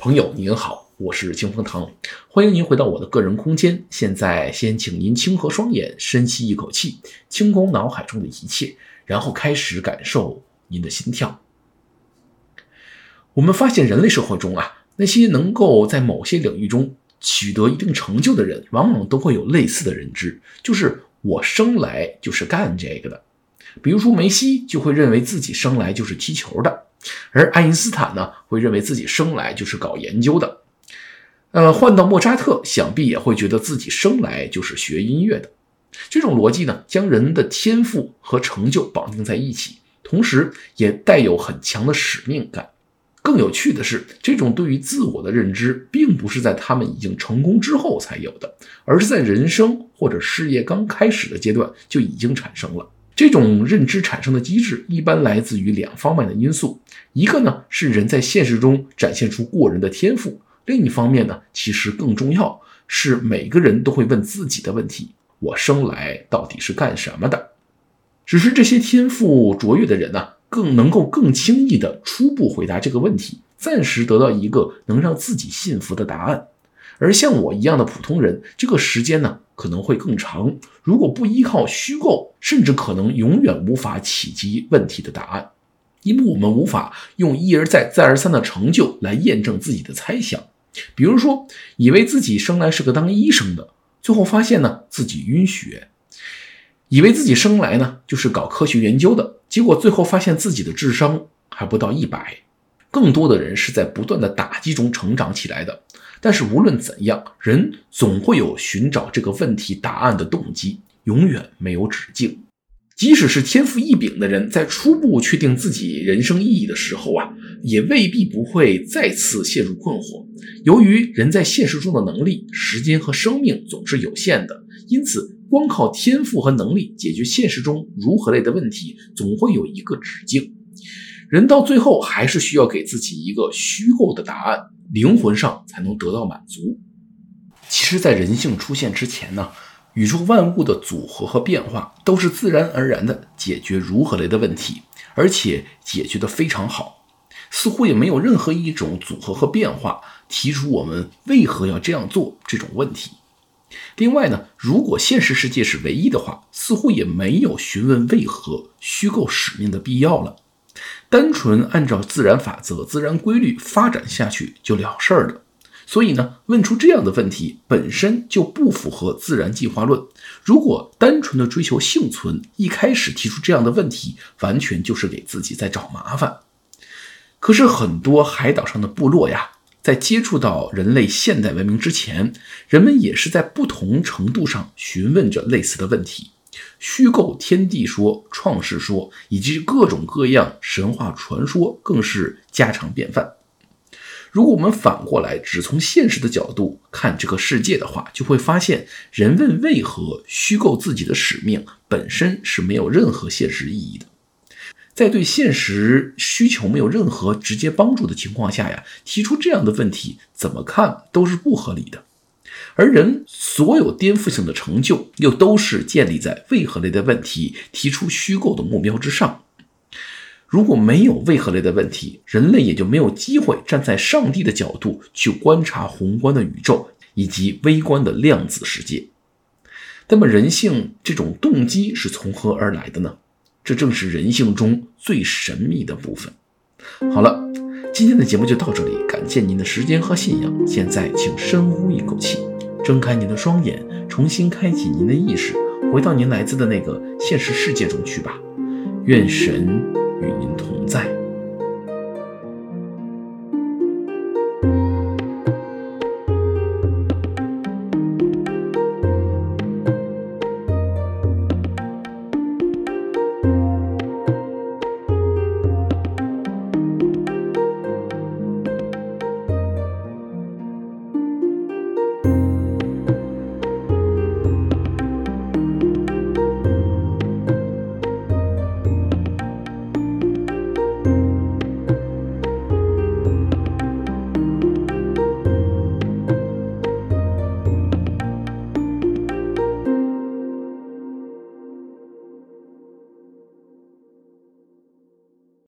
朋友您好，我是清风堂，欢迎您回到我的个人空间。现在先请您轻合双眼，深吸一口气，清空脑海中的一切，然后开始感受您的心跳。我们发现人类社会中啊，那些能够在某些领域中取得一定成就的人，往往都会有类似的认知，就是我生来就是干这个的。比如说梅西就会认为自己生来就是踢球的。而爱因斯坦呢，会认为自己生来就是搞研究的。呃，换到莫扎特，想必也会觉得自己生来就是学音乐的。这种逻辑呢，将人的天赋和成就绑定在一起，同时也带有很强的使命感。更有趣的是，这种对于自我的认知，并不是在他们已经成功之后才有的，而是在人生或者事业刚开始的阶段就已经产生了。这种认知产生的机制一般来自于两方面的因素，一个呢是人在现实中展现出过人的天赋，另一方面呢，其实更重要是每个人都会问自己的问题：我生来到底是干什么的？只是这些天赋卓越的人呢，更能够更轻易地初步回答这个问题，暂时得到一个能让自己信服的答案。而像我一样的普通人，这个时间呢可能会更长。如果不依靠虚构，甚至可能永远无法企及问题的答案，因为我们无法用一而再、再而三的成就来验证自己的猜想。比如说，以为自己生来是个当医生的，最后发现呢自己晕血；以为自己生来呢就是搞科学研究的，结果最后发现自己的智商还不到一百。更多的人是在不断的打击中成长起来的。但是无论怎样，人总会有寻找这个问题答案的动机，永远没有止境。即使是天赋异禀的人，在初步确定自己人生意义的时候啊，也未必不会再次陷入困惑。由于人在现实中的能力、时间和生命总是有限的，因此光靠天赋和能力解决现实中如何类的问题，总会有一个止境。人到最后还是需要给自己一个虚构的答案。灵魂上才能得到满足。其实，在人性出现之前呢，宇宙万物的组合和变化都是自然而然的解决如何类的问题，而且解决得非常好。似乎也没有任何一种组合和变化提出我们为何要这样做这种问题。另外呢，如果现实世界是唯一的话，似乎也没有询问为何虚构使命的必要了。单纯按照自然法则、自然规律发展下去就了事儿了。所以呢，问出这样的问题本身就不符合自然进化论。如果单纯的追求幸存，一开始提出这样的问题，完全就是给自己在找麻烦。可是很多海岛上的部落呀，在接触到人类现代文明之前，人们也是在不同程度上询问着类似的问题。虚构天地说、创世说以及各种各样神话传说更是家常便饭。如果我们反过来只从现实的角度看这个世界的话，就会发现，人问为何虚构自己的使命本身是没有任何现实意义的。在对现实需求没有任何直接帮助的情况下呀，提出这样的问题，怎么看都是不合理的。而人所有颠覆性的成就，又都是建立在为何类的问题提出虚构的目标之上。如果没有为何类的问题，人类也就没有机会站在上帝的角度去观察宏观的宇宙以及微观的量子世界。那么，人性这种动机是从何而来的呢？这正是人性中最神秘的部分。好了，今天的节目就到这里，感谢您的时间和信仰。现在，请深呼一口气。睁开您的双眼，重新开启您的意识，回到您来自的那个现实世界中去吧。愿神